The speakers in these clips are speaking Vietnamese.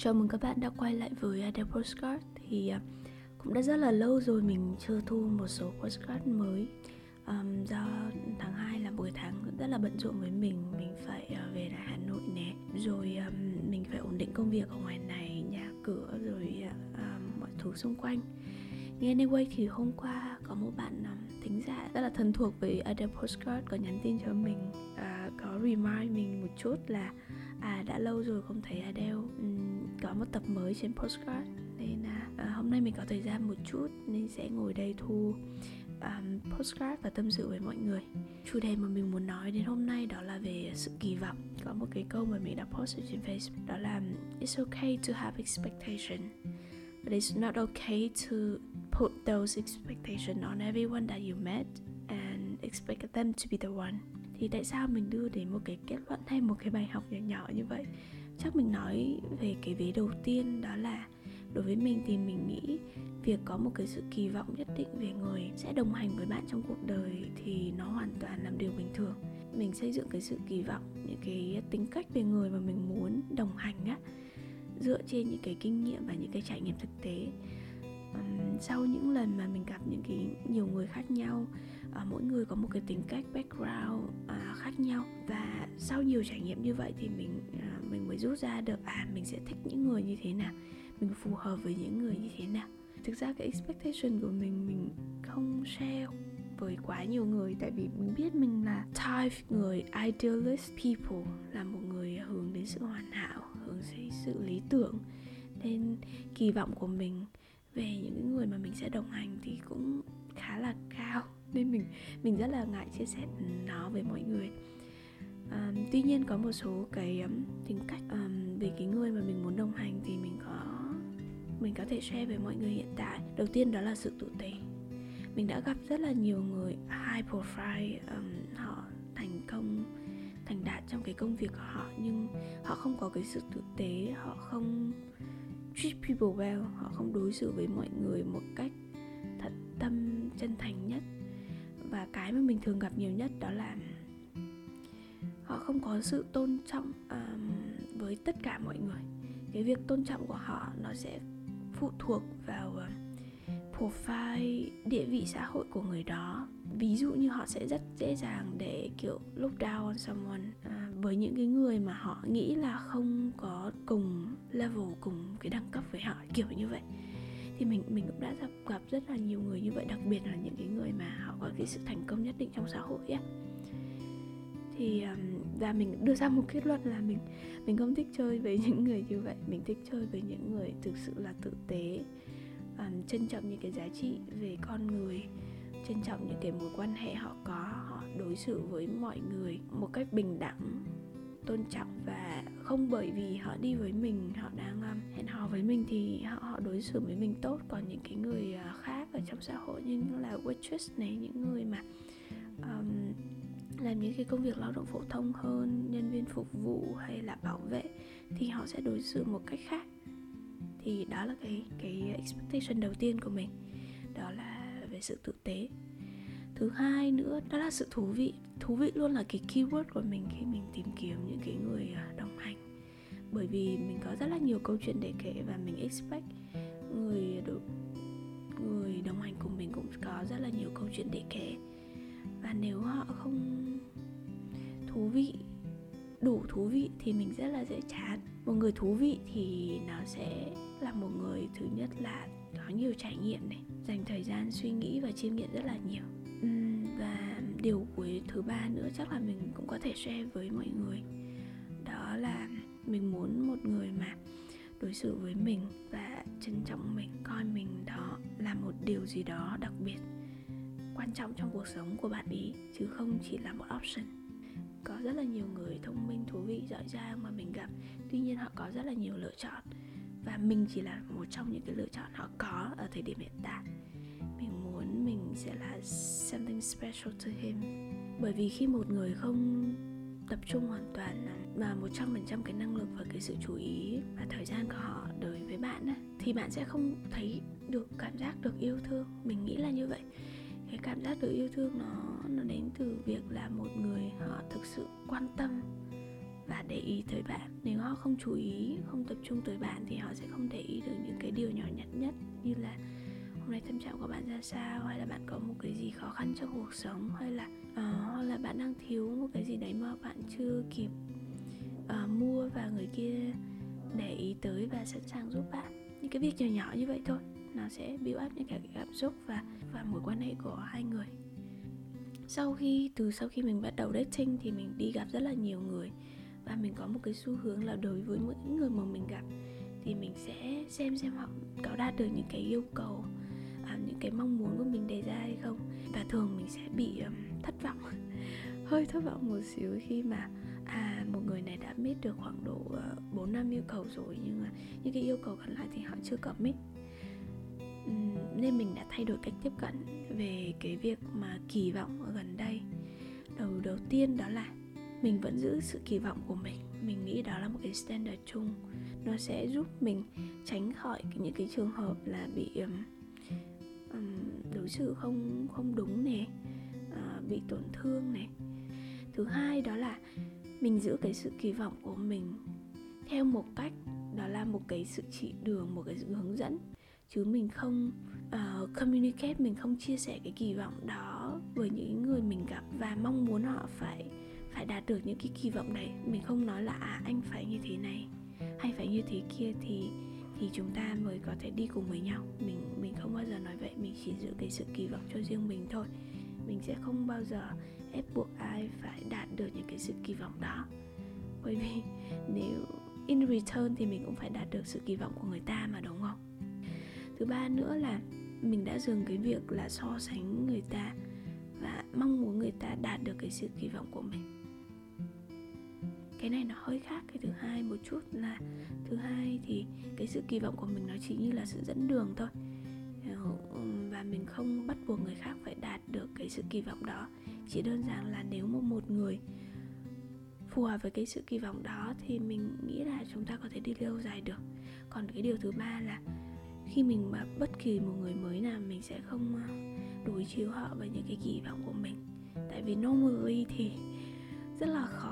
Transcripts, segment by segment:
Chào mừng các bạn đã quay lại với à, Adele Postcard. Thì à, cũng đã rất là lâu rồi mình chưa thu một số postcard mới. Um, Do tháng 2 là buổi tháng rất là bận rộn với mình. Mình phải uh, về lại Hà Nội nè. Rồi um, mình phải ổn định công việc ở ngoài này, nhà cửa rồi uh, mọi thứ xung quanh. Nghe anyway thì hôm qua có một bạn um, thính giả rất là thân thuộc với Adele Postcard có nhắn tin cho mình uh, Có remind mình một chút là à đã lâu rồi không thấy Adele. Um, có một tập mới trên postcard. Nên là à, hôm nay mình có thời gian một chút nên sẽ ngồi đây thu um, postcard và tâm sự với mọi người. Chủ đề mà mình muốn nói đến hôm nay đó là về sự kỳ vọng. Có một cái câu mà mình đã post ở trên facebook đó là it's okay to have expectation but it's not okay to put those expectations on everyone that you met and expect them to be the one. Thì tại sao mình đưa đến một cái kết luận hay một cái bài học nhỏ nhỏ như vậy? Chắc mình nói về cái vế đầu tiên, đó là đối với mình thì mình nghĩ việc có một cái sự kỳ vọng nhất định về người sẽ đồng hành với bạn trong cuộc đời thì nó hoàn toàn là điều bình thường. Mình xây dựng cái sự kỳ vọng, những cái tính cách về người mà mình muốn đồng hành á, dựa trên những cái kinh nghiệm và những cái trải nghiệm thực tế um, sau những lần mà mình gặp những cái nhiều người khác nhau uh, mỗi người có một cái tính cách background uh, khác nhau. Và sau nhiều trải nghiệm như vậy thì mình uh, mình mới rút ra được à mình sẽ thích những người như thế nào mình phù hợp với những người như thế nào. Thực ra cái expectation của mình mình không share với quá nhiều người tại vì mình biết mình là type người idealist people là một người hướng đến sự hoàn hảo hướng đến sự lý tưởng. Nên kỳ vọng của mình về những người mà mình sẽ đồng hành thì cũng khá là cao. Nên mình mình rất là ngại chia sẻ nó với mọi người. Um, tuy nhiên có một số cái um, tính cách um, về cái người mà mình muốn đồng hành thì mình có mình có thể share với mọi người hiện tại. Đầu tiên đó là sự tự tế mình đã gặp rất là nhiều người high profile um, họ thành công thành đạt trong cái công việc của họ nhưng họ không có cái sự tự tế họ không treat people well. Họ không đối xử với mọi người một cách thật tâm chân thành nhất. Và cái mà mình thường gặp nhiều nhất đó là họ không có sự tôn trọng um, với tất cả mọi người. Cái việc tôn trọng của họ nó sẽ phụ thuộc vào uh, profile địa vị xã hội của người đó. Ví dụ như họ sẽ rất dễ dàng để kiểu look down on someone à, với những cái người mà họ nghĩ là không có cùng level cùng cái đẳng cấp với họ kiểu như vậy. Thì mình mình cũng đã gặp gặp rất là nhiều người như vậy đặc biệt là những cái người mà họ có cái sự thành công nhất định trong xã hội á thì và mình đưa ra một kết luận là mình mình không thích chơi với những người như vậy. Mình thích chơi với những người thực sự là tử tế um, trân trọng những cái giá trị về con người trân trọng những cái mối quan hệ họ có họ đối xử với mọi người một cách bình đẳng tôn trọng và không bởi vì họ đi với mình họ đang um, hẹn hò với mình thì họ họ đối xử với mình tốt. Còn những cái người uh, khác ở trong xã hội như là waitress này những người mà um, làm những cái công việc lao động phổ thông hơn nhân viên phục vụ hay là bảo vệ thì họ sẽ đối xử một cách khác. Thì đó là cái cái expectation đầu tiên của mình. Đó là về sự tử tế thứ hai nữa, đó là sự thú vị. Thú vị luôn là cái keyword của mình khi mình tìm kiếm những cái người à, đồng hành. Bởi vì mình có rất là nhiều câu chuyện để kể và mình expect người được người đồng hành cùng mình cũng có rất là nhiều câu chuyện để kể. Và nếu họ không thú vị, đủ thú vị thì mình rất là dễ chán. Một người thú vị thì nó sẽ là một người thứ nhất là có nhiều trải nghiệm này, dành thời gian suy nghĩ và chiêm nghiệm rất là nhiều điều cuối thứ ba nữa chắc là mình cũng có thể share với mọi người. Đó là mình muốn một người mà đối xử với mình và trân trọng mình, coi mình đó là một điều gì đó đặc biệt, quan trọng trong cuộc sống của bạn ý, chứ không chỉ là một option. Có rất là nhiều người thông minh, thú vị, giỏi giang mà mình gặp. Tuy nhiên họ có rất là nhiều lựa chọn và mình chỉ là một trong những cái lựa chọn họ có ở thời điểm hiện tại sẽ là something special to him. Bởi vì khi một người không tập trung hoàn toàn mà một trăm phần trăm cái năng lực và cái sự chú ý và thời gian của họ đối với bạn á, thì bạn sẽ không thấy được cảm giác được yêu thương. Mình nghĩ là như vậy. Cái cảm giác được yêu thương nó nó đến từ việc là một người họ thực sự quan tâm và để ý tới bạn. Nếu họ không chú ý không tập trung tới bạn thì họ sẽ không để ý được những cái điều nhỏ nhặt nhất như là hôm nay tâm trạng của bạn ra sao? Hay là bạn có một cái gì khó khăn trong cuộc sống? Hay là uh, hoặc là bạn đang thiếu một cái gì đấy mà bạn chưa kịp uh, mua và người kia để ý tới và sẵn sàng giúp bạn? Những cái việc nhỏ nhỏ như vậy thôi nó sẽ build up những cái cảm xúc và và mối quan hệ của hai người. Sau khi từ sau khi mình bắt đầu dating thì mình đi gặp rất là nhiều người và mình có một cái xu hướng là đối với mỗi người mà mình gặp thì mình sẽ xem xem họ có đạt được những cái yêu cầu cái mong muốn của mình đề ra hay không. Và thường mình sẽ bị um, thất vọng. Hơi thất vọng một xíu khi mà à một người này đã meet được khoảng độ ờ, uh, 4 năm yêu cầu rồi nhưng mà những cái yêu cầu còn lại thì họ chưa commit nên mình đã thay đổi cách tiếp cận về cái việc mà kỳ vọng ở gần đây. Đầu đầu tiên đó là mình vẫn giữ sự kỳ vọng của mình. Mình nghĩ đó là một cái standard chung. Nó sẽ giúp mình tránh khỏi những cái trường hợp là bị um, um, đối xử không không đúng nè uh, bị tổn thương này thứ hai đó là mình giữ cái sự kỳ vọng của mình theo một cách đó là một cái sự chỉ đường một cái sự hướng dẫn. Chứ mình không uh, communicate mình không chia sẻ cái kỳ vọng đó với những người mình gặp và mong muốn họ phải phải đạt được những cái kỳ vọng đấy. Mình không nói là à anh phải như thế này hay phải như thế kia. Thì thì chúng ta mới có thể đi cùng với nhau. Mình mình không bao giờ nói vậy, mình chỉ giữ cái sự kỳ vọng cho riêng mình thôi. Mình sẽ không bao giờ ép buộc ai phải đạt được những cái sự kỳ vọng đó. Bởi vì nếu in return thì mình cũng phải đạt được sự kỳ vọng của người ta mà, đúng không? Thứ ba nữa là mình đã dừng cái việc là so sánh người ta và mong muốn người ta đạt được cái sự kỳ vọng của mình cái này nó hơi khác cái thứ hai một chút là thứ hai thì cái sự kỳ vọng của mình nó chỉ như là sự dẫn đường thôi. Ờ, và mình không bắt buộc người khác phải đạt được cái sự kỳ vọng đó. Chỉ đơn giản là nếu mà một người phù hợp với cái sự kỳ vọng đó thì mình nghĩ là chúng ta có thể đi lâu dài được. Còn cái điều thứ ba là khi mình mà bất kỳ một người mới nào mình sẽ không ờ, đối chiếu họ với những cái kỳ vọng của mình. Tại vì normally thì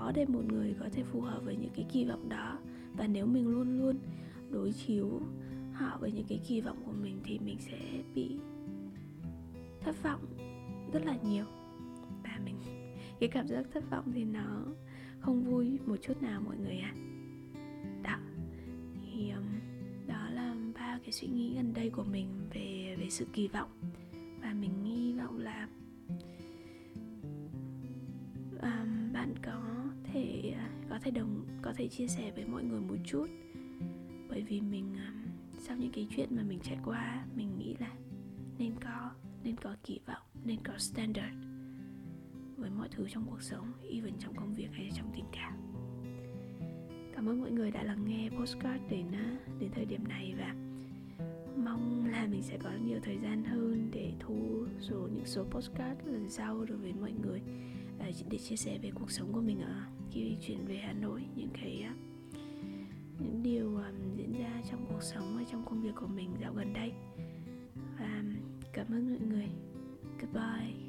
khó để một người có thể phù hợp với những cái kỳ vọng đó. Và nếu mình luôn luôn đối chiếu họ với những cái kỳ vọng của mình thì mình sẽ bị thất vọng rất là nhiều. Và mình cái cảm giác thất vọng thì nó không vui một chút nào mọi người ạ. À. đó. Thì um, đó là ba cái suy nghĩ gần đây của mình về về sự kỳ vọng. Và mình hy vọng là có thể đồng, có thể chia sẻ với mọi người một chút. Bởi vì mình à, sau những cái chuyện mà mình trải qua, mình nghĩ là nên có nên có kỳ vọng, nên có standard với mọi thứ trong cuộc sống, even trong công việc hay trong tình cảm. Cảm ơn mọi người đã lắng nghe postcard đến à, đến thời điểm này và mong là mình sẽ có nhiều thời gian hơn để thu số, những số postcard lần sau đối với mọi người à, để chia sẻ về cuộc sống của mình ở khi chuyển về Hà Nội những cái à, những điều um, diễn ra trong cuộc sống và trong công việc của mình dạo gần đây. Và cảm ơn mọi người. Goodbye.